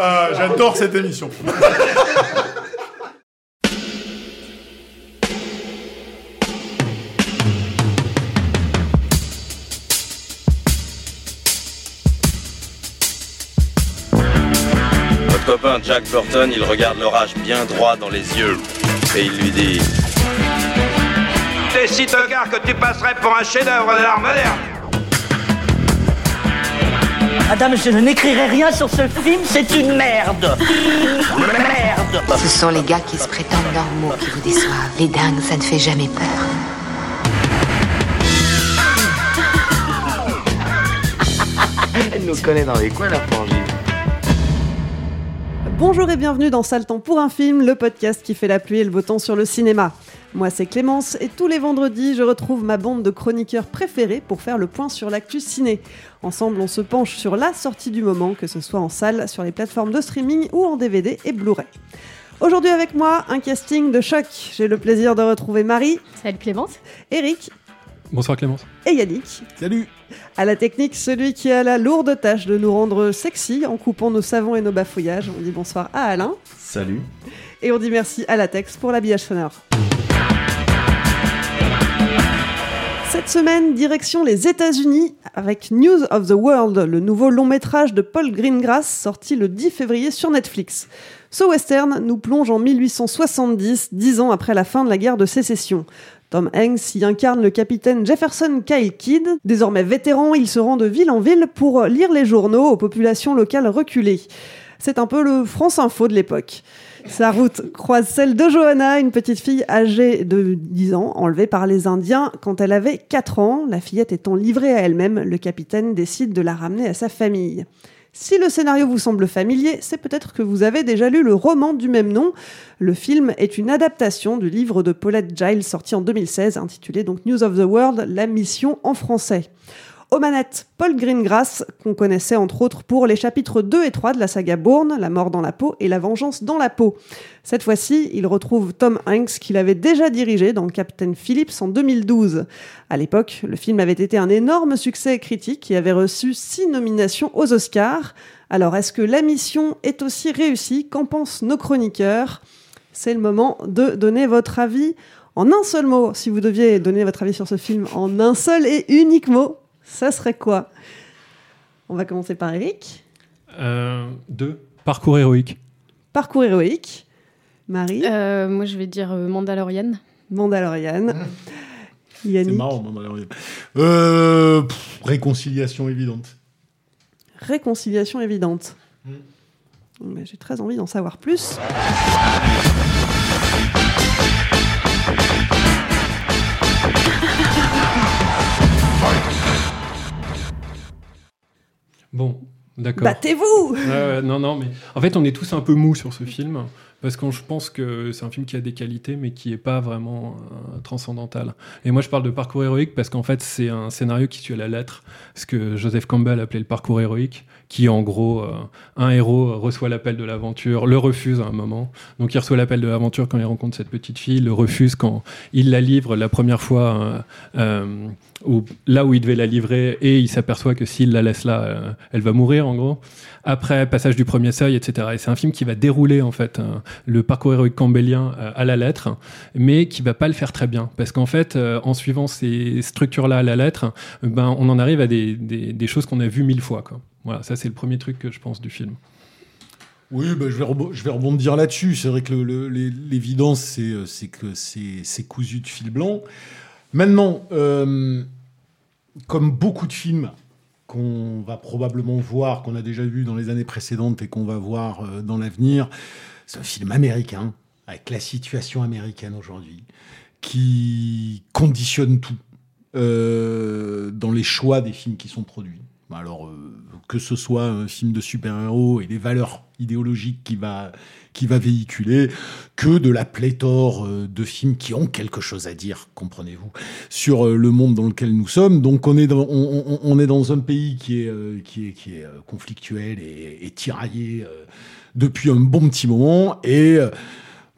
Ah, J'adore cette émission. Votre copain Jack Burton, il regarde l'orage bien droit dans les yeux et il lui dit T'es si tocard que tu passerais pour un chef-d'œuvre de l'art moderne. Madame, je n'écrirai rien sur ce film, c'est une merde Merde Ce sont les gars qui se prétendent normaux qui vous déçoivent. Les dingues, ça ne fait jamais peur. Elle nous connaît dans les coins, la frangine. Bonjour et bienvenue dans Sale Temps pour un film, le podcast qui fait la pluie et le beau temps sur le cinéma. Moi c'est Clémence et tous les vendredis je retrouve ma bande de chroniqueurs préférés pour faire le point sur l'actu ciné. Ensemble on se penche sur la sortie du moment, que ce soit en salle, sur les plateformes de streaming ou en DVD et Blu-ray. Aujourd'hui avec moi, un casting de choc. J'ai le plaisir de retrouver Marie. Salut Clémence. Eric. Bonsoir Clémence. Et Yannick. Salut. À la technique, celui qui a la lourde tâche de nous rendre sexy en coupant nos savons et nos bafouillages. On dit bonsoir à Alain. Salut. Et on dit merci à Latex pour l'habillage sonore. Cette semaine, direction les États-Unis avec News of the World, le nouveau long métrage de Paul Greengrass sorti le 10 février sur Netflix. Ce western nous plonge en 1870, dix ans après la fin de la guerre de sécession. Tom Hanks y incarne le capitaine Jefferson Kyle Kidd. Désormais vétéran, il se rend de ville en ville pour lire les journaux aux populations locales reculées. C'est un peu le France Info de l'époque. Sa route croise celle de Johanna, une petite fille âgée de 10 ans, enlevée par les Indiens quand elle avait 4 ans. La fillette étant livrée à elle-même, le capitaine décide de la ramener à sa famille. Si le scénario vous semble familier, c'est peut-être que vous avez déjà lu le roman du même nom. Le film est une adaptation du livre de Paulette Giles sorti en 2016, intitulé donc News of the World, la mission en français. Aux manettes, Paul Greengrass, qu'on connaissait entre autres pour les chapitres 2 et 3 de la saga Bourne, La mort dans la peau et La vengeance dans la peau. Cette fois-ci, il retrouve Tom Hanks qu'il avait déjà dirigé dans Captain Phillips en 2012. À l'époque, le film avait été un énorme succès critique et avait reçu six nominations aux Oscars. Alors, est-ce que la mission est aussi réussie? Qu'en pensent nos chroniqueurs? C'est le moment de donner votre avis en un seul mot. Si vous deviez donner votre avis sur ce film en un seul et unique mot, ça serait quoi? On va commencer par Eric. Euh, deux. Parcours héroïque. Parcours héroïque. Marie. Euh, moi, je vais dire euh, Mandalorian. Mandalorian. Yannick. C'est marrant, Mandalorian. Euh, pff, réconciliation évidente. Réconciliation évidente. Mais J'ai très envie d'en savoir plus. D'accord. Battez-vous non, non, mais en fait, on est tous un peu mous sur ce film. Parce que je pense que c'est un film qui a des qualités, mais qui n'est pas vraiment euh, transcendantal. Et moi, je parle de parcours héroïque parce qu'en fait, c'est un scénario qui suit à la lettre ce que Joseph Campbell appelait le parcours héroïque, qui en gros, euh, un héros reçoit l'appel de l'aventure, le refuse à un moment. Donc, il reçoit l'appel de l'aventure quand il rencontre cette petite fille, le refuse quand il la livre la première fois, euh, euh, où- là où il devait la livrer, et il s'aperçoit que s'il la laisse là, euh, elle va mourir en gros. Après, passage du premier seuil, etc. Et c'est un film qui va dérouler en fait hein, le parcours héroïque campbellien euh, à la lettre, mais qui va pas le faire très bien, parce qu'en fait, en suivant ces structures-là à la lettre, ben on en arrive à des, des, des choses qu'on a vues mille fois. Quoi. Voilà, ça c'est le premier truc que je pense du film. Oui, bah, je, vais rebondir là-dessus. C'est vrai que l'évidence, c'est euh, que c'est cousu de fil blanc. Maintenant, euh, comme beaucoup de films qu'on va probablement voir, qu'on a déjà vu dans les années précédentes et qu'on va voir euh, dans l'avenir, c'est un film américain, avec la situation américaine aujourd'hui, qui conditionne tout dans les choix des films qui sont produits. Alors, euh, que ce soit un film de super-héros et les valeurs idéologiques qu'il va, qui va véhiculer, que de la pléthore euh, de films qui ont quelque chose à dire, comprenez-vous, sur euh, le monde dans lequel nous sommes. Donc, on est dans, on, est dans un pays qui est, qui est, qui est conflictuel et, tiraillé depuis un bon petit moment. Et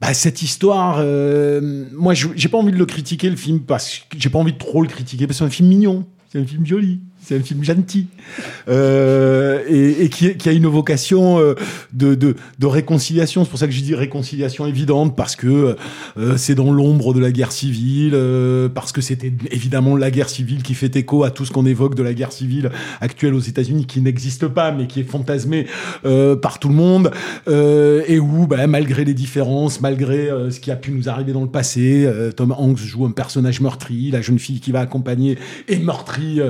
bah, cette histoire, euh, moi, j'ai pas envie de le critiquer, le film, parce que j'ai pas envie de trop le critiquer, parce que c'est un film mignon, c'est un film joli, c'est un film gentil, euh, et, et qui, qui a une vocation euh, de, de, de réconciliation. C'est pour ça que je dis réconciliation évidente, parce que euh, c'est dans l'ombre de la guerre civile, euh, parce que c'était évidemment la guerre civile qui fait écho à tout ce qu'on évoque de la guerre civile actuelle aux États-Unis, qui n'existe pas, mais qui est fantasmée euh, par tout le monde, euh, et où, bah, malgré les différences, malgré ce qui a pu nous arriver dans le passé, Tom Hanks joue un personnage meurtri, la jeune fille qui va accompagner est meurtrie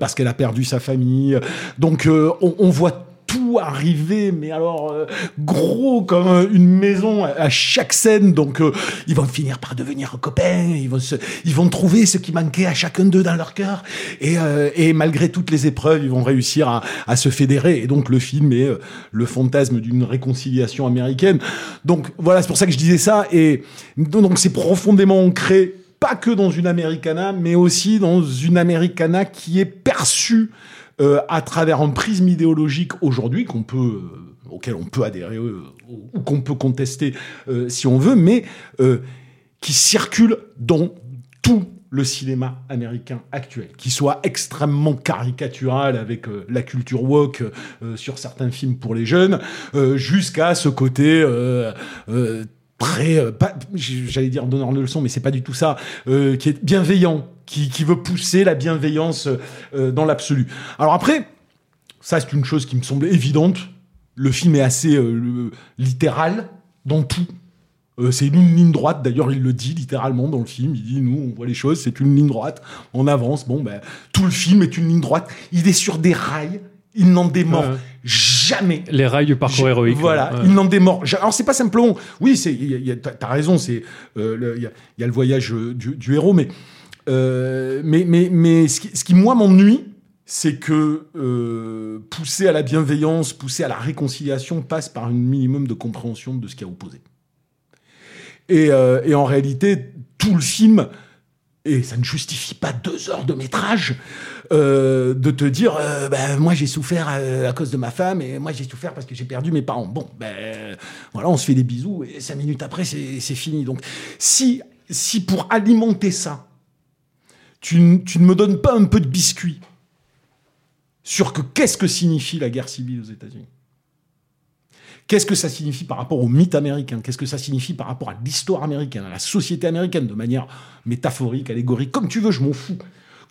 parce qu'elle a perdu sa famille. Donc euh, on, voit tout arriver, mais alors euh, gros comme euh, une maison à, chaque scène. Donc ils vont finir par devenir copains, ils vont se, ils vont trouver ce qui manquait à chacun d'eux dans leur cœur. Et, et malgré toutes les épreuves, ils vont réussir à, à se fédérer. Et donc le film est le fantasme d'une réconciliation américaine. Donc voilà, c'est pour ça que je disais ça. Et donc c'est profondément ancré pas que dans une Americana, mais aussi dans une Americana qui est perçue euh, à travers un prisme idéologique aujourd'hui qu'on peut, euh, auquel on peut adhérer euh, ou qu'on peut contester euh, si on veut, mais qui circule dans tout le cinéma américain actuel, qui soit extrêmement caricatural avec la culture woke euh, sur certains films pour les jeunes, euh, jusqu'à ce côté très, euh, j'allais dire donneur de leçons, mais c'est pas du tout ça, euh, qui est bienveillant, qui, qui veut pousser la bienveillance euh, dans l'absolu. Alors après, ça c'est une chose qui me semblait évidente. Le film est assez euh, littéral dans tout. C'est une ligne droite, d'ailleurs il le dit littéralement dans le film, il dit nous on voit les choses, c'est une ligne droite, on avance, bon ben tout le film est une ligne droite, il est sur des rails, il n'en démord Ouais. jamais. Les rails du parcours J'ai- héroïque. Voilà, ouais. il n'en démord. Alors c'est pas simplement. Oui, c'est. y a- T'as t'as raison. C'est. euh, Il y, a- il y a le voyage euh, du, du héros, mais euh, mais mais mais ce qui, ce qui, moi m'ennuie, c'est que euh, pousser à la bienveillance, pousser à la réconciliation passe par un minimum de compréhension de ce qui a opposé. Et, et en réalité, tout le film, et ça ne justifie pas deux heures de métrage, euh, de te dire, euh, ben, moi j'ai souffert euh, à cause de ma femme, et moi j'ai souffert parce que j'ai perdu mes parents. Bon, ben voilà, on se fait des bisous, et cinq minutes après, c'est fini. Donc, si, si pour alimenter ça, tu, tu ne me donnes pas un peu de biscuit sur que qu'est-ce que signifie la guerre civile aux États-Unis? Qu'est-ce que ça signifie par rapport au mythe américain? Qu'est-ce que ça signifie par rapport à l'histoire américaine, à la société américaine, de manière métaphorique, allégorique, comme tu veux, je m'en fous.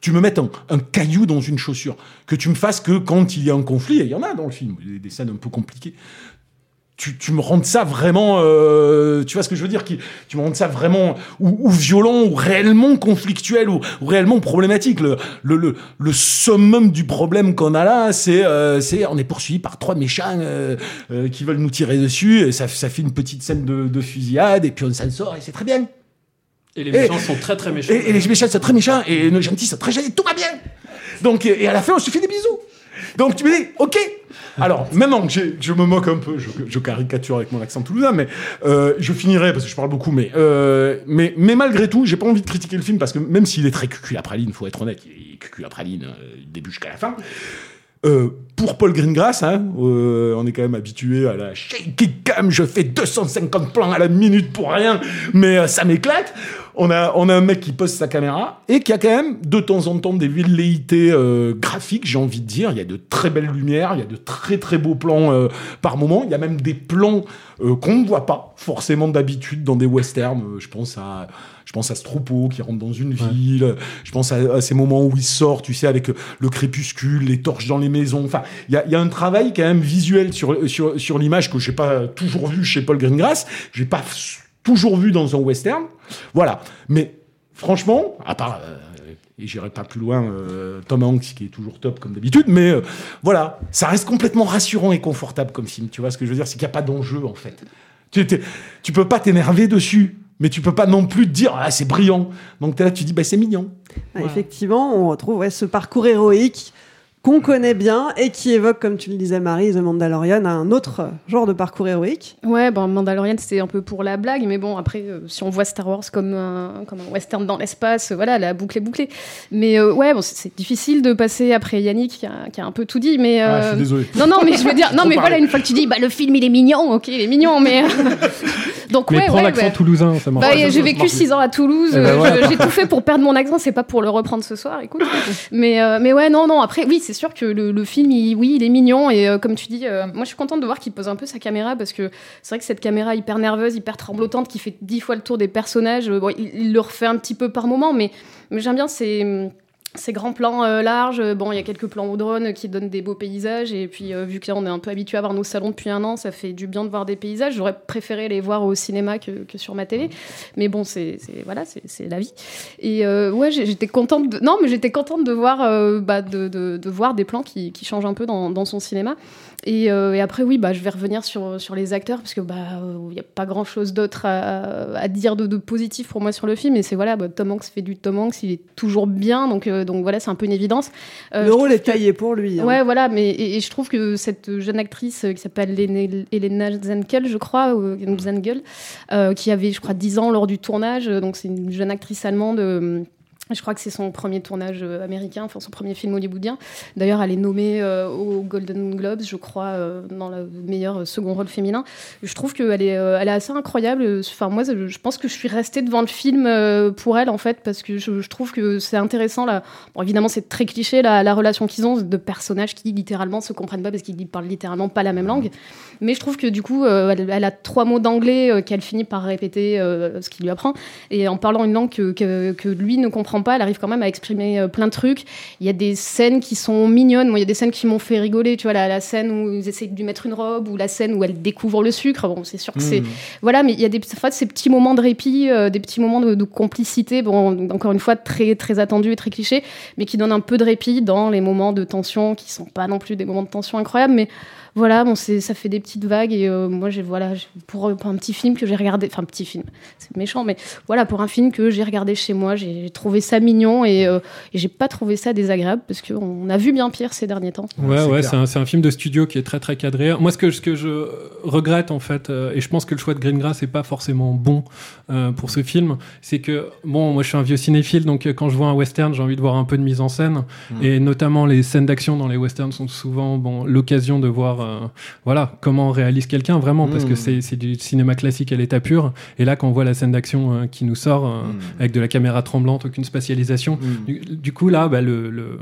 Tu me mettes un, un caillou dans une chaussure, que tu me fasses que quand il y a un conflit, et il y en a dans le film, des, des scènes un peu compliquées, tu, me rendes ça vraiment, euh, tu vois ce que je veux dire, qui, tu me rendes ça vraiment ou, violent, ou réellement conflictuel, ou, réellement problématique. Le, le, summum du problème qu'on a là, c'est, euh, on est poursuivi par trois méchants euh, euh, qui veulent nous tirer dessus, et ça, ça fait une petite scène de, de fusillade, et puis on s'en sort, et c'est très bien. Et les méchants sont très très méchants. Et, et les méchants sont très méchants, et les gentils sont très gentils, tout va bien. Donc, et à la fin, on se fait des bisous. Donc tu me dis, ok. Alors maintenant que je me moque un peu, je, je caricature avec mon accent toulousain, mais euh, je finirai parce que je parle beaucoup, mais euh, mais, mais malgré tout, j'ai pas envie de critiquer le film parce que même s'il est très cucul à praline, faut être honnête, il est cucul à praline euh, du début jusqu'à la fin. Euh, pour Paul Greengrass, hein, euh, on est quand même habitué à la shaky cam, je fais 250 plans à la minute pour rien, mais euh, ça m'éclate. On a, on a un mec qui pose sa caméra et qui a quand même de temps en temps des velléités euh, graphiques, j'ai envie de dire. Il y a de très belles lumières, il y a de très très beaux plans euh, par moment. Il y a même des plans euh, qu'on ne voit pas forcément d'habitude dans des westerns. Euh, je pense à, je pense à ce troupeau qui rentre dans une ville. Je pense à, à ces moments où il sort, tu sais, avec le crépuscule, les torches dans les maisons. Enfin, il y a, y a un travail quand même visuel sur, sur, sur l'image que j'ai pas toujours vu chez Paul Greengrass. J'ai pas toujours vu dans un western. Voilà. Mais franchement, à part, euh, et j'irai pas plus loin, euh, Tom Hanks qui est toujours top comme d'habitude, mais euh, voilà, ça reste complètement rassurant et confortable comme film. Tu vois ce que je veux dire, c'est qu'il n'y a pas d'enjeu en fait. Tu, peux pas t'énerver dessus. Mais tu peux pas non plus te dire ah c'est brillant. Donc t'es là tu dis bah c'est mignon. Ah, Effectivement, on retrouve ouais, ce parcours héroïque qu'on connaît bien et qui évoque, comme tu le disais Marie, The Mandalorian, un autre genre de parcours héroïque. Ouais, bon, Mandalorian, c'était un peu pour la blague, mais bon, après, euh, si on voit Star Wars comme un, comme un western dans l'espace, euh, voilà, la boucle est bouclée. Mais euh, ouais, bon, c'est- difficile de passer après Yannick qui a, qui a un peu tout dit, mais. Ah, je suis désolé. Non, non, mais je veux dire, non, mais voilà, une fois que tu dis, bah, le film, il est mignon, ok, il est mignon, mais. Donc, Mais ouais, prends ouais, l'accent ouais. toulousain, ça. Bah, j'ai vécu marche. 6 ans à Toulouse, Eh ben euh, j'ai tout fait pour perdre mon accent, c'est pas pour le reprendre ce soir, écoute. mais, euh, mais ouais, non, non, après, oui, c'est sûr que le, le film, il- oui, il est mignon, et euh, comme tu dis, euh, moi je suis contente de voir qu'il pose un peu sa caméra, parce que c'est vrai que cette caméra hyper nerveuse, hyper tremblotante, qui fait 10 fois le tour des personnages, euh, bon, il, il le refait un petit peu par moment, mais, mais j'aime bien ces. Ces grands plans euh, larges, bon, il y a quelques plans au drone qui donnent des beaux paysages, et puis euh, vu que on est un peu habitué à voir nos salons depuis un an, ça fait du bien de voir des paysages. J'aurais préféré les voir au cinéma que, sur ma télé, mais bon, c'est voilà, c'est la vie. Et euh, ouais, j'étais contente. De, non, mais j'étais contente de voir, euh, bah, de, voir des plans qui, qui changent un peu dans, son cinéma. Et, euh, après, oui, bah, je vais revenir sur, sur les acteurs parce que bah, il n'y a pas grand chose d'autre à, dire de, positif pour moi sur le film. Et c'est voilà, bah, Tom Hanks fait du Tom Hanks, il est toujours bien, donc euh, donc voilà, c'est un peu une évidence. Euh, le rôle est taillé pour lui. hein. Ouais, voilà, mais et, et je trouve que cette jeune actrice euh, qui s'appelle Elena Zenkel, je crois, ou Zengel, euh, qui avait, je crois, 10 ans lors du tournage, euh, donc c'est une jeune actrice allemande. Je crois que c'est son premier tournage euh, américain, enfin son premier film hollywoodien. D'ailleurs, elle est nommée euh, aux Golden Globes, je crois, euh, dans le meilleur euh, second rôle féminin. Je trouve qu'elle est, elle est assez incroyable. Enfin, moi, je pense que je suis restée devant le film pour elle, en fait, parce que je, trouve que c'est intéressant. Là. Évidemment, c'est très cliché, la, la relation qu'ils ont de personnages qui littéralement se comprennent pas parce qu'ils parlent littéralement pas la même langue. Mais je trouve que du coup, elle, a trois mots d'anglais qu'elle finit par répéter ce qu'il lui apprend. Et en parlant une langue que, que, que lui ne comprend pas, elle arrive quand même à exprimer euh, plein de trucs. Il y a des scènes qui sont mignonnes. Moi, il y a des scènes qui m'ont fait rigoler. Tu vois, la, la scène où ils essaient de lui mettre une robe ou la scène où elle découvre le sucre. Bon, c'est sûr que c'est. Mhm. Voilà, mais il y a des, fois, ces petits moments de répit, euh, des petits moments de, de complicité. Bon, encore une fois, très, très attendus et très clichés, mais qui donnent un peu de répit dans les moments de tension qui sont pas non plus des moments de tension incroyables. Mais voilà, bon, ça fait des petites vagues et euh, moi, j'ai, voilà, pour, pour un petit film que j'ai regardé, enfin, petit film, c'est méchant, mais voilà, pour un film que j'ai regardé chez moi, j'ai, trouvé ça mignon et, euh, et j'ai pas trouvé ça désagréable parce qu'on a vu bien pire ces derniers temps. Ouais, ouais, c'est un, c'est un film de studio qui est très très cadré. Moi, ce que, ce que je regrette en fait, euh, et je pense que le choix de Greengrass n'est pas forcément bon euh, pour ce film, c'est que, bon, moi je suis un vieux cinéphile, donc euh, quand je vois un western, j'ai envie de voir un peu de mise en scène, Mm. et notamment les scènes d'action dans les westerns sont souvent bon, l'occasion de voir euh, voilà, comment on réalise quelqu'un vraiment, parce que Mm. c'est du cinéma classique à l'état pur, et là quand on voit la scène d'action euh, qui nous sort, euh, avec de la caméra tremblante, aucune spatialisation, du, du coup là, bah, le, le-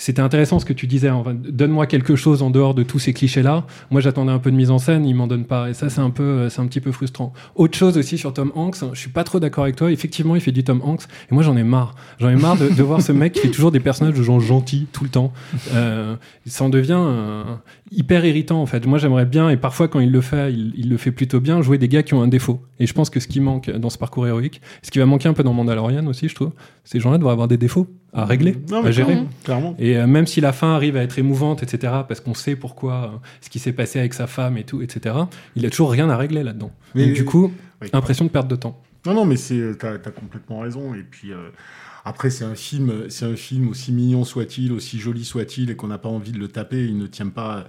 c'était intéressant ce que tu disais. Enfin, Donne-moi quelque chose en dehors de tous ces clichés-là. Moi, j'attendais un peu de mise en scène, il m'en donne pas. Et ça, c'est un peu, euh, c'est un petit peu frustrant. Autre chose aussi sur Tom Hanks, je suis pas trop d'accord avec toi. Effectivement, il fait du Tom Hanks, et moi, j'en ai marre. J'en ai marre de, de voir ce mec qui fait toujours des personnages de gens gentils tout le temps. Euh, ça en devient euh, hyper irritant en fait. Moi, j'aimerais bien, et parfois quand il le fait, il, il le fait plutôt bien, jouer des gars qui ont un défaut. Et je pense que ce qui manque dans ce parcours héroïque, ce qui va manquer un peu dans Mandalorian aussi, je trouve, ces gens-là doivent avoir des défauts à régler, Non, mais à gérer. clairement, clairement. Et euh, même si la fin arrive à être émouvante, etc., parce qu'on sait pourquoi, euh, ce qui s'est passé avec sa femme et tout, etc., il a toujours rien à régler là-dedans. Mais- Donc du coup, Oui. impression de perte de temps. Non, non, mais c'est, t'as, as complètement raison. Et puis, euh, après, c'est un film, c'est un film aussi mignon soit-il, aussi joli soit-il, et qu'on n'a pas envie de le taper. Il ne tient pas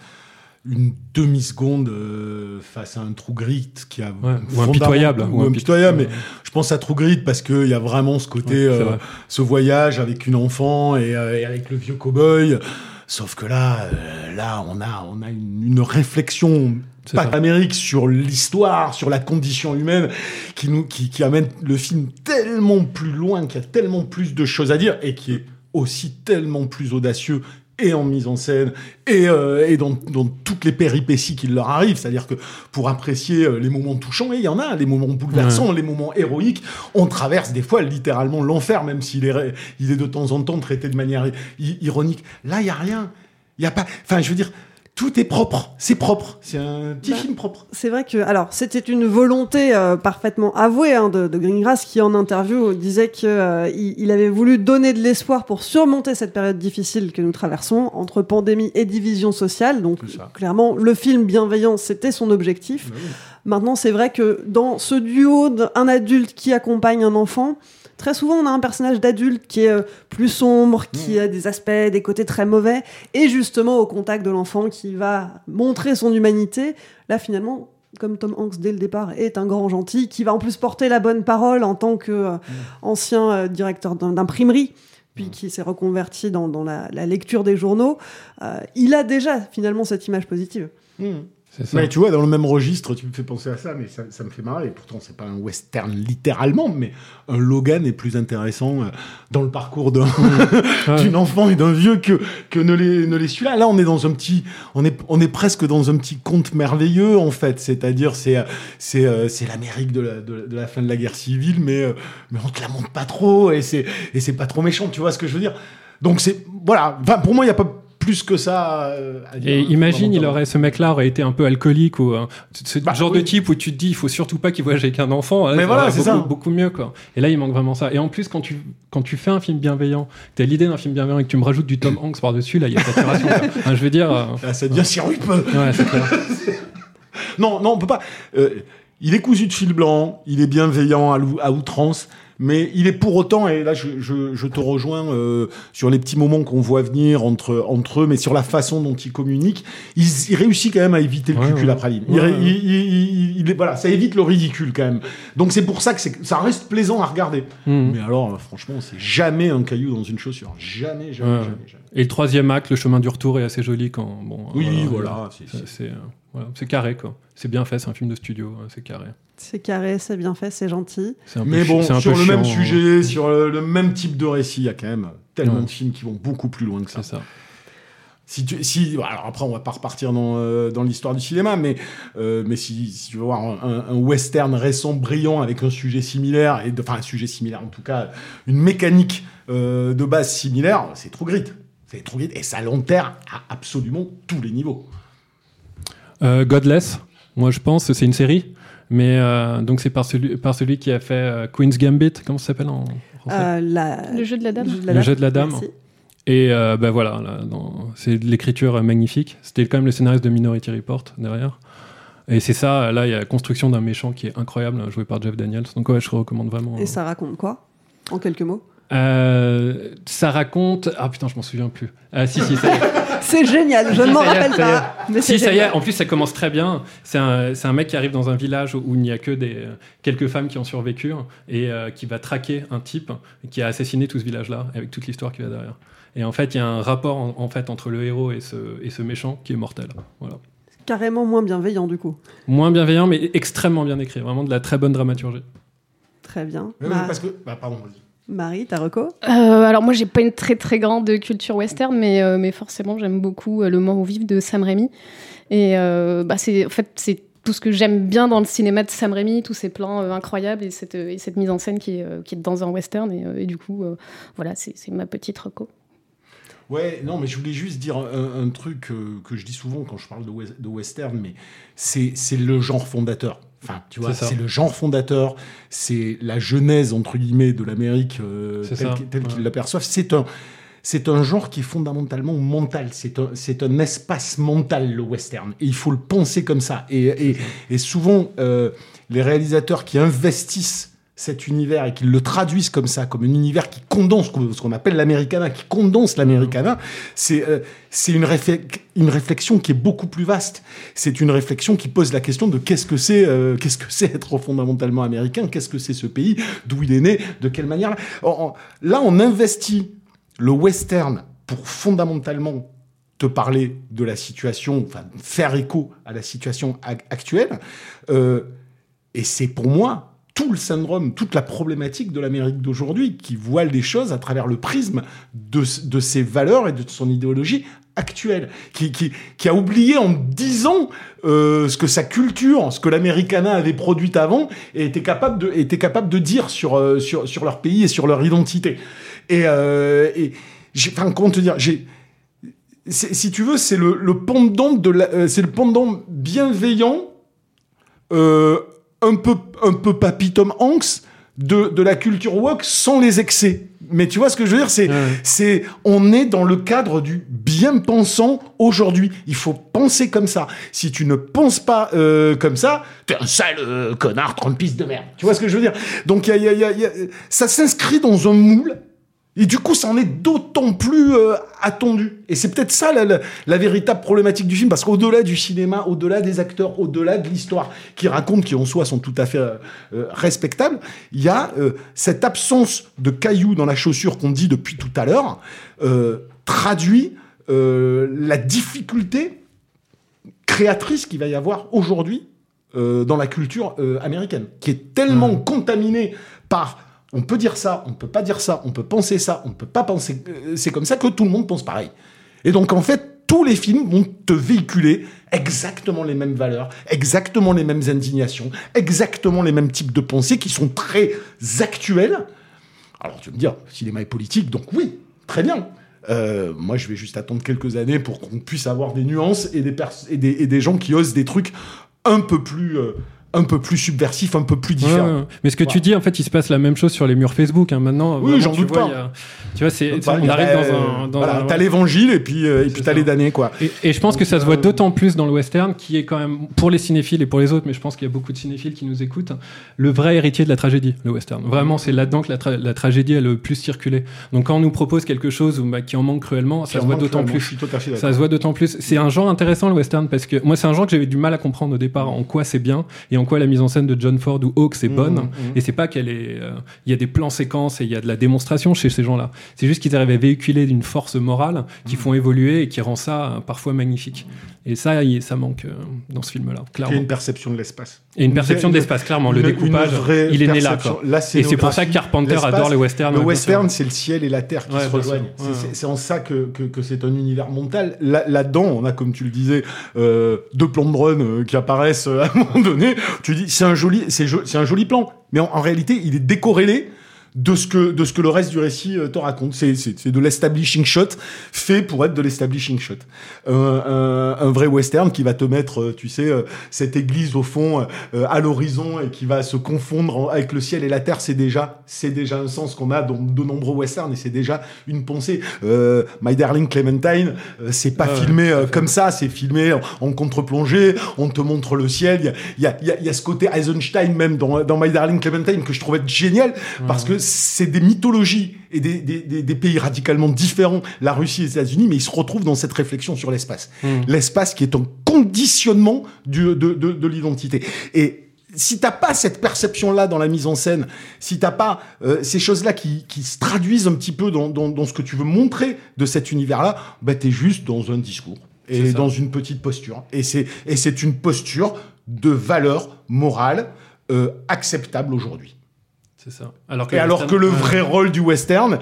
une demi-seconde euh, face à un trou gris qui a Ouais, ou un fondament- pitoyable, ou un pitoyable, mais je pense à trou gris parce qu'il y a vraiment ce côté, Ouais, euh, ce voyage avec une enfant et, euh, et avec le vieux cow-boy. Sauf que là, là, on a, on a une, une réflexion pas ça. d'Amérique sur l'histoire, sur la condition humaine, qui nous, qui, qui amène le film tellement plus loin, qui a tellement plus de choses à dire et qui est aussi tellement plus audacieux et en mise en scène et, euh, et dans, dans toutes les péripéties qui leur arrivent. C'est-à-dire que pour apprécier euh, les moments touchants, et il y en a, les moments bouleversants, les moments héroïques, on traverse des fois littéralement l'enfer, même s'il est, il est de temps en temps traité de manière ironique. Là, il y a rien. Il y a pas. Enfin, je veux dire, tout est propre. C'est propre. C'est un petit Bah, film propre. C'est vrai que, alors, c'était une volonté euh, parfaitement avouée hein, de, de Greengrass qui, en interview, disait que euh, il, avait voulu donner de l'espoir pour surmonter cette période difficile que nous traversons entre pandémie et division sociale. Donc, clairement, le film bienveillant, c'était son objectif. Maintenant, c'est vrai que dans ce duo d'un adulte qui accompagne un enfant, Très souvent, on a un personnage d'adulte qui est euh, plus sombre, qui a des aspects, des côtés très mauvais, et justement au contact de l'enfant qui va montrer son humanité. Là, finalement, comme Tom Hanks dès le départ est un grand gentil, qui va en plus porter la bonne parole en tant que euh, ancien euh, directeur d'imprimerie, puis qui s'est reconverti dans, dans la, la lecture des journaux. Euh, il a déjà finalement cette image positive. Ça. Mais tu vois, dans le même registre, tu me fais penser à ça, mais ça, ça me fait marrer. Pourtant, c'est pas un western littéralement, mais un Logan est plus intéressant euh, dans le parcours d'un- d'une enfant et d'un vieux que, que ne l'est ne l'est celui-là. Là, on est dans un petit, on est, on est presque dans un petit conte merveilleux, en fait. C'est-à-dire, c'est, euh, c'est, euh, c'est l'Amérique de la, de, la- de la fin de la guerre civile, mais, mais on te la montre pas trop et c'est, et c'est pas trop méchant. Tu vois ce que je veux dire? Donc, c'est, voilà. Enfin, pour moi, il n'y a pas plus que ça euh, à dire. Et imagine, il aurait, ce mec-là aurait été un peu alcoolique ou euh, ce Bah, genre de type où tu te dis, il faut surtout pas qu'il voyage avec un enfant. hein, Mais voilà, c'est ça. beaucoup mieux, quoi. Et là, il manque vraiment ça. Et en plus, quand tu, quand tu fais un film bienveillant, t'as l'idée d'un film bienveillant et que tu me rajoutes du Tom Hanks par-dessus, là, il y a saturation. Enfin, je veux dire. euh, Ah, ça devient sirupeux. Ouais, c'est clair. Non, non, on peut pas. euh, il est cousu de fil blanc, il est bienveillant à outrance, mais il est pour autant, et là je, je, je te rejoins euh, sur les petits moments qu'on voit venir entre, entre eux, mais sur la façon dont ils communiquent, il, il réussit quand même à éviter le Ouais, cucul ouais. à praline. Il Ouais, il- il- il- il est- voilà, ça évite le ridicule quand même. Donc c'est pour ça que ça reste plaisant à regarder. Mhm. Mais alors, euh, franchement, c'est jamais un caillou dans une chaussure. Jamais, jamais, jamais, jamais. Et le troisième acte, le chemin du retour est assez joli quand. Bon, Oui, voilà, c'est- c'est- C'est euh, voilà, c'est carré, quoi. C'est bien fait, c'est un film de studio, hein, c'est carré. C'est carré, c'est bien fait, c'est gentil. C'est un peu Mais bon, sur le même chiant, hein. sujet, sur le, le même type de récit, il y a quand même tellement Ouais. de films qui vont beaucoup plus loin que ça. C'est ça. Si tu, si, alors après, on va pas repartir dans, euh, dans l'histoire du cinéma, mais, euh, mais si, si tu veux voir un, un western récent, brillant, avec un sujet similaire, et de- enfin un sujet similaire, en tout cas, une mécanique euh, de base similaire, c'est True Grit. C'est True Grit, et ça l'enterre à absolument tous les niveaux. Euh, Godless, moi je pense, c'est une série. Mais euh, donc c'est par celui, par celui qui a fait euh, Queen's Gambit, comment ça s'appelle en français Euh, la- Le jeu de la dame. Le jeu de la dame. Merci. Et euh, ben voilà, là, dans- c'est de l'écriture magnifique. C'était quand même le scénariste de Minority Report derrière. Et c'est ça, là, il y a la construction d'un méchant qui est incroyable, joué par Jeff Daniels. Donc ouais, je recommande vraiment. Et ça raconte quoi En quelques mots? Euh, ça raconte. Ah putain, je m'en souviens plus. Ah si, si, ça y est. C'est génial, je ne m'en rappelle pas. Mais Si, ça y est. En plus, ça commence très bien. C'est un, c'est un mec qui arrive dans un village où il n'y a que des, quelques femmes qui ont survécu et euh, qui va traquer un type qui a assassiné tout ce village-là avec toute l'histoire qui va derrière. Et en fait, il y a un rapport en, en fait entre le héros et ce, et ce méchant qui est mortel. Voilà. Carrément moins bienveillant du coup. Moins bienveillant, mais extrêmement bien écrit. Vraiment de la très bonne dramaturgie. Très bien. Oui, oui, Ma- parce que, bah, pardon, vas-y. Marie, ta reco Euh, alors moi j'ai pas une très très grande culture western mais, euh, mais forcément j'aime beaucoup euh, Le Mort au vif de Sam Raimi. Et euh, bah, c'est en fait c'est tout ce que j'aime bien dans le cinéma de Sam Raimi tous ces plans euh, incroyables et cette, et cette mise en scène qui est, euh, qui est dans un western. Et, euh, et du coup euh, voilà c'est ma petite reco. Ouais, non, mais je voulais juste dire un, un truc euh, que je dis souvent quand je parle de, de western, mais c'est c'est le genre fondateur. Enfin, tu vois, C'est le genre fondateur, c'est la genèse, entre guillemets, de l'Amérique euh, telle qu'ils ouais. l'aperçoivent. C'est un, c'est un genre qui est fondamentalement mental. C'est un, c'est un espace mental, le western. Et il faut le penser comme ça. Et, et, et souvent, euh, les réalisateurs qui investissent cet univers et qui le traduisent comme ça, comme un univers qui condense ce qu'on appelle l'Americana, qui condense l'Americana, c'est euh, une, réfle- une réflexion qui est beaucoup plus vaste. C'est une réflexion qui pose la question de qu'est-ce que c'est euh, qu'est-ce que c'est être fondamentalement américain, qu'est-ce que c'est ce pays, d'où il est né, de quelle manière. Là, on investit le western pour fondamentalement te parler de la situation, enfin faire écho à la situation ac- actuelle. Euh, et c'est pour moi tout le syndrome, toute la problématique de l'Amérique d'aujourd'hui qui voit les choses à travers le prisme de, de ses valeurs et de son idéologie actuelle, qui, qui, qui a oublié en dix ans euh, ce que sa culture, ce que l'Americana avait produit avant et était capable de, était capable de dire sur, euh, sur, sur leur pays et sur leur identité. Et, euh, et j'ai- enfin, comment te dire, j'ai, si tu veux, c'est le, le pendant de euh, c'est le pendant bienveillant, euh, un peu, un peu papy Tom Hanks de, de la culture woke sans les excès mais tu vois ce que je veux dire, c'est, c'est, on est dans le cadre du bien pensant aujourd'hui. Il faut penser comme ça. Si tu ne penses pas euh, comme ça, t'es un sale euh, connard, trumpiste de merde. Tu vois ce que je veux dire? Donc y a, y a- y a- ça s'inscrit dans un moule. Et du coup, ça en est d'autant plus euh, attendu. Et c'est peut-être ça la, la- la véritable problématique du film, parce qu'au-delà du cinéma, au-delà des acteurs, au-delà de l'histoire qui racontent, qui en soi sont tout à fait euh, euh, respectables, il y a euh, cette absence de cailloux dans la chaussure qu'on dit depuis tout à l'heure, traduit la difficulté créatrice qu'il va y avoir aujourd'hui dans la culture américaine, qui est tellement contaminée par on peut dire ça, on peut pas dire ça, on peut penser ça, on peut pas penser. euh, C'est comme ça que tout le monde pense pareil. Et donc en fait, tous les films vont te véhiculer exactement les mêmes valeurs, exactement les mêmes indignations, exactement les mêmes types de pensées qui sont très actuels. Alors tu vas me dire, cinéma est politique, donc oui, très bien. Euh, moi, je vais juste attendre quelques années pour qu'on puisse avoir des nuances et des gens qui osent des trucs un peu plus, euh, un peu plus subversifs, un peu plus. Ouais, ouais. Mais ce que tu dis, en fait, il se passe la même chose sur les murs Facebook. hein. Maintenant, Oui, j'en doute vois, pas. a- Tu vois, c'est, on arrive euh, dans un. Dans voilà, t'as l'évangile et puis, euh, et puis t'as les damnés, quoi. Et, et je pense que ça se voit d'autant plus dans le western, qui est quand même, pour les cinéphiles et pour les autres, mais je pense qu'il y a beaucoup de cinéphiles qui nous écoutent, le vrai héritier de la tragédie, le western. Vraiment, c'est là-dedans que la, tra- la tragédie a le plus circulé. Donc quand on nous propose quelque chose bah, qui en manque cruellement, ça se voit d'autant plus. Ça se voit d'autant plus. C'est un genre intéressant le western parce que moi c'est un genre que j'avais du mal à comprendre au départ en quoi c'est bien et en quoi la mise en scène de John Ford ou Hawks est bonne. Mhm, mhm. Et c'est pas qu'elle est, euh, il y a des plans séquences et il y a de la démonstration chez ces gens-là. C'est juste qu'ils arrivent à véhiculer une force morale qui Mhm. font évoluer et qui rend ça euh, parfois magnifique. Et ça, ça manque euh, dans ce film-là, clairement. une perception de l'espace. Et une perception de l'espace, clairement. Le une- découpage, une il est né là. quoi. Et c'est pour ça que Carpenter adore les westerns. Le bien western, sûr. c'est le ciel et la terre qui Ouais, se rejoignent. C'est- Ouais. C'est c'est en ça que, que, que c'est un univers. Là- Là-dedans, on a, comme tu le disais, deux plans de euh, qui apparaissent à un moment donné. Tu dis, c'est un joli, c'est un joli plan, mais en, en réalité, il est décorrélé de ce que de ce que le reste du récit euh, te raconte. C'est c'est de l'establishing shot fait pour être de l'establishing shot. Un, un, un vrai western qui va te mettre, euh, tu sais, euh, cette église au fond, euh, à l'horizon et qui va se confondre en- avec le ciel et la terre. C'est déjà c'est déjà un sens qu'on a dans de nombreux westerns et c'est déjà une pensée. Euh, My Darling Clementine, euh, c'est pas Ah filmé euh, comme ça, c'est filmé en, en contre-plongée. On te montre le ciel. Il y a, il y, a, il y a ce côté Eisenstein même dans, dans My Darling Clementine que je trouvais génial parce que c'est des mythologies et des, des, des, des pays radicalement différents, la Russie et les États-Unis, mais ils se retrouvent dans cette réflexion sur l'espace. Mm. L'espace qui est un conditionnement du, de, de, de l'identité. Et si t'as pas cette perception-là dans la mise en scène, si t'as pas euh, ces choses-là qui, qui se traduisent un petit peu dans, dans, dans ce que tu veux montrer de cet univers-là, bah t'es juste dans un discours et dans une petite posture. Et c'est et c'est une posture de valeur morale euh, acceptable aujourd'hui. C'est ça. Alors Et alors western- que le vrai rôle du western,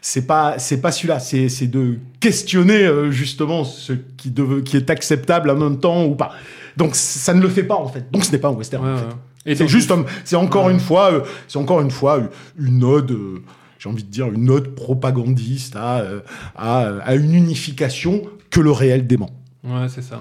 c'est pas c'est pas celui-là, c'est c'est de questionner euh, justement ce qui deve- qui est acceptable en même temps ou pas. Donc ça ne le fait pas en fait. Donc ce n'est pas un western. Ouais, en fait. ouais. Et C'est juste, un- c'est encore une fois, euh, c'est encore une fois euh, une ode, euh, j'ai envie de dire une ode propagandiste à, euh, à, euh, à une unification que le réel dément. Ouais, c'est ça.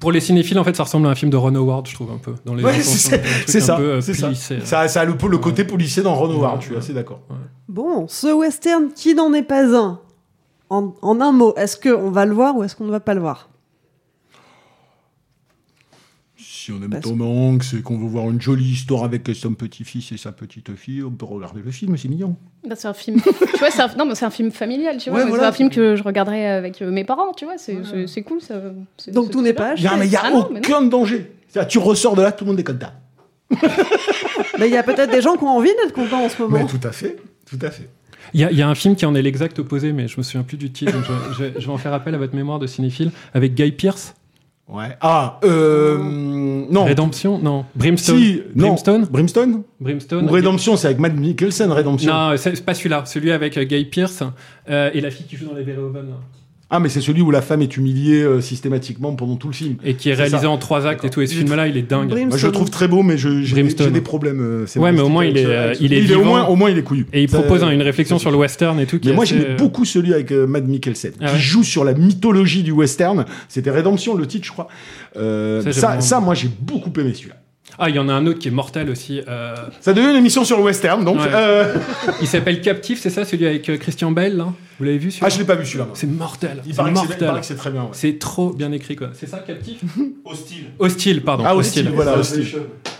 Pour les cinéphiles, en fait, ça ressemble à un film de Ron Howard, je trouve un peu. Dans les Ouais, c'est ça, peu, euh, c'est ça. Ça, ça a le, le côté policier dans Ron Howard, Ouais, je suis ouais. assez d'accord. Bon, ce western qui n'en est pas un, en, en un mot, est-ce qu'on va le voir ou est-ce qu'on ne va pas le voir? Si on aime Parce- Tom Hanks et qu'on veut voir une jolie histoire avec son petit-fils et sa petite-fille, on peut regarder le film, c'est mignon. Bah, c'est un film. tu vois, c'est un... non, mais c'est un film familial, tu vois. Ouais, mais voilà. C'est un film que je regarderai avec euh, mes parents, tu vois. C'est c'est- c'est cool, ça. c'est- Donc tout n'est pas Il y a, mais il y a Ah non, mais non. aucun danger. C'est-à-dire, Tu ressors de là, tout le monde est content. Mais il y a peut-être des gens qui ont envie d'être contents en ce moment. Mais tout à fait, tout à fait. Il y, a, il y a un film qui en est l'exact opposé, mais je me souviens plus du titre, donc je, je- je vais en faire appel à votre mémoire de cinéphile, avec Guy Pearce. Ouais. Ah, euh, non. Rédemption Non. Brimstone Si, non. Brimstone Brimstone Brimstone Ou Rédemption, c'est avec Matt Mikkelsen, Rédemption. Non, c'est pas celui-là. Celui avec euh, Guy Pearce euh, et la fille qui joue dans les Verhoeven. Ah, mais c'est celui où la femme est humiliée euh, systématiquement pendant tout le film. Et qui est réalisé ça. en trois actes et tout. Et ce Il est- film-là, il est dingue. Moi, je le trouve très beau, mais je- j'ai des, problèmes. euh, c'est Ouais, mais au moins, il est, euh, avec ce- il est au moins, au moins, il est couillu. Et il propose hein, une réflexion sur le western et tout. Qui Mais est moi, assez, j'aimais euh, beaucoup celui avec euh, Matt Mikkelsen, Ah qui ouais. joue sur la mythologie du western. C'était Rédemption, le titre, je crois. Euh, Ça, ça, j'aime ça, moi, j'ai beaucoup aimé celui-là. Ah, il y en a un autre qui est mortel aussi. euh, Ça devient une émission sur le western, donc. Ouais. euh, Il s'appelle Captif, c'est ça, celui avec euh, Christian Bale, là? Vous l'avez vu celui-là? Ah, je l'ai pas vu celui-là. C'est mortel. Il paraît que c'est- il mortel. paraît que c'est très bien. ouais. C'est trop bien écrit, quoi. C'est ça, Captif? Hostile. Hostile, pardon. Ah, hostile, voilà, hostile.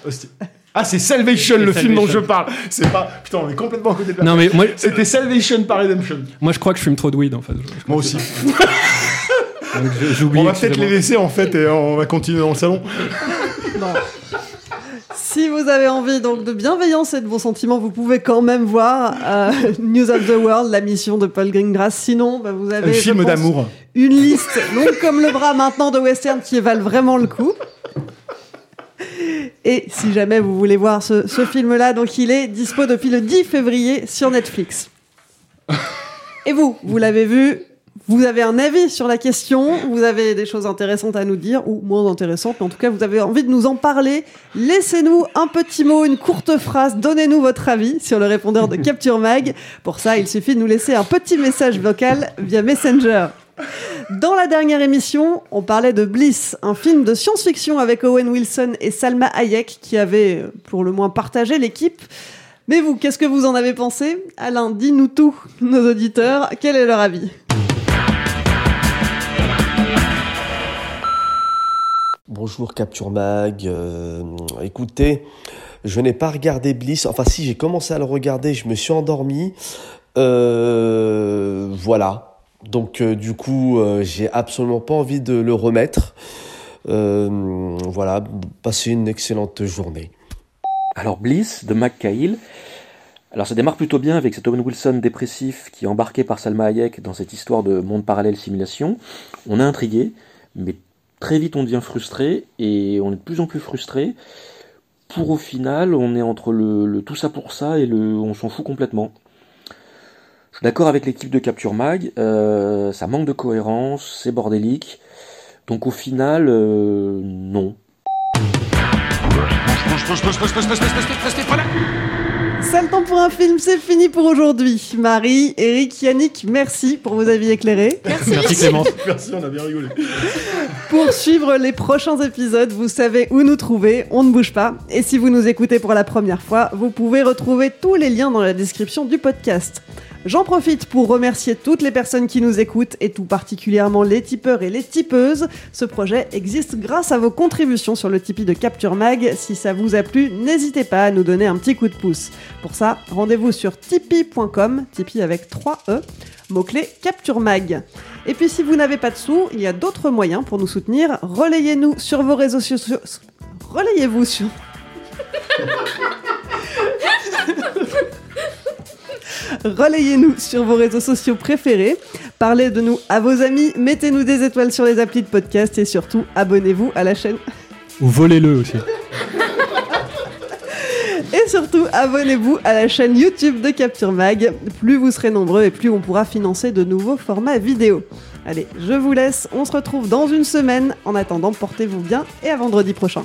Hostile. Ah, c'est Salvation, C'est le film dont je parle. C'est pas. Putain, on est complètement à côté de la Non, mais moi, C'était Salvation par Redemption. moi, je crois que je fume trop de weed, en fait. Je- je- Moi aussi. donc, je- J'oublie. On va peut-être les laisser en fait et on va continuer dans le salon. Si vous avez envie donc de bienveillance et de bons sentiments, vous pouvez quand même voir euh, News of the World, la mission de Paul Greengrass. Sinon, bah, vous avez Un film d'amour. une liste longue comme le bras maintenant de western qui valent vraiment le coup. Et si jamais vous voulez voir ce, ce film-là, donc il est dispo depuis le 10 février sur Netflix. Et vous, vous l'avez vu, vous avez un avis sur la question, vous avez des choses intéressantes à nous dire, ou moins intéressantes, mais en tout cas, vous avez envie de nous en parler. Laissez-nous un petit mot, une courte phrase, donnez-nous votre avis sur le répondeur de Capture Mag. Pour ça, il suffit de nous laisser un petit message vocal via Messenger. Dans la dernière émission, on parlait de Bliss, un film de science-fiction avec Owen Wilson et Salma Hayek qui avait pour le moins partagé l'équipe. Mais vous, qu'est-ce que vous en avez pensé? Alain, dis-nous tout, nos auditeurs, quel est leur avis? Bonjour Capture Mag. Euh, écoutez, je n'ai pas regardé Bliss. Enfin, si j'ai commencé à le regarder, je me suis endormi. Euh, voilà. Donc, euh, du coup, j'ai absolument pas envie de le remettre. Voilà. Passez une excellente journée. Alors Bliss de McCahill. Alors ça démarre plutôt bien avec cet Owen Wilson dépressif qui est embarqué par Salma Hayek dans cette histoire de monde parallèle simulation. On est intrigué, mais très vite on devient frustré et on est de plus en plus frustré. Pour au final, on est entre le, tout ça pour ça et le on s'en fout complètement. Je suis d'accord avec l'équipe de Capture Mag, euh, ça manque de cohérence, c'est bordélique. Donc au final, euh, non. C'est le temps pour un film, c'est fini pour aujourd'hui. Marie, Eric, Yannick, merci pour vos avis éclairés. Merci Clément. Merci, on a bien rigolé. Pour suivre les prochains épisodes, vous savez où nous trouver, on ne bouge pas. Et si vous nous écoutez pour la première fois, vous pouvez retrouver tous les liens dans la description du podcast. J'en profite pour remercier toutes les personnes qui nous écoutent et tout particulièrement les tipeurs et les tipeuses. Ce projet existe grâce à vos contributions sur le Tipeee de Capture Mag. Si ça vous a plu, n'hésitez pas à nous donner un petit coup de pouce. Pour ça, rendez-vous sur tipeee.com, Tipeee avec 3 E, mot-clé Capture Mag. Et puis si vous n'avez pas de sous, il y a d'autres moyens pour nous soutenir. Relayez-nous sur vos réseaux sociaux. Relayez-vous sur. Relayez-nous sur vos réseaux sociaux préférés. Parlez de nous à vos amis. Mettez-nous des étoiles sur les applis de podcast et surtout abonnez-vous à la chaîne. Ou volez-le aussi. Et surtout, abonnez-vous à la chaîne YouTube de Capture Mag. Plus vous serez nombreux et plus on pourra financer de nouveaux formats vidéo. Allez, je vous laisse, on se retrouve dans une semaine. En attendant, portez-vous bien et à vendredi prochain.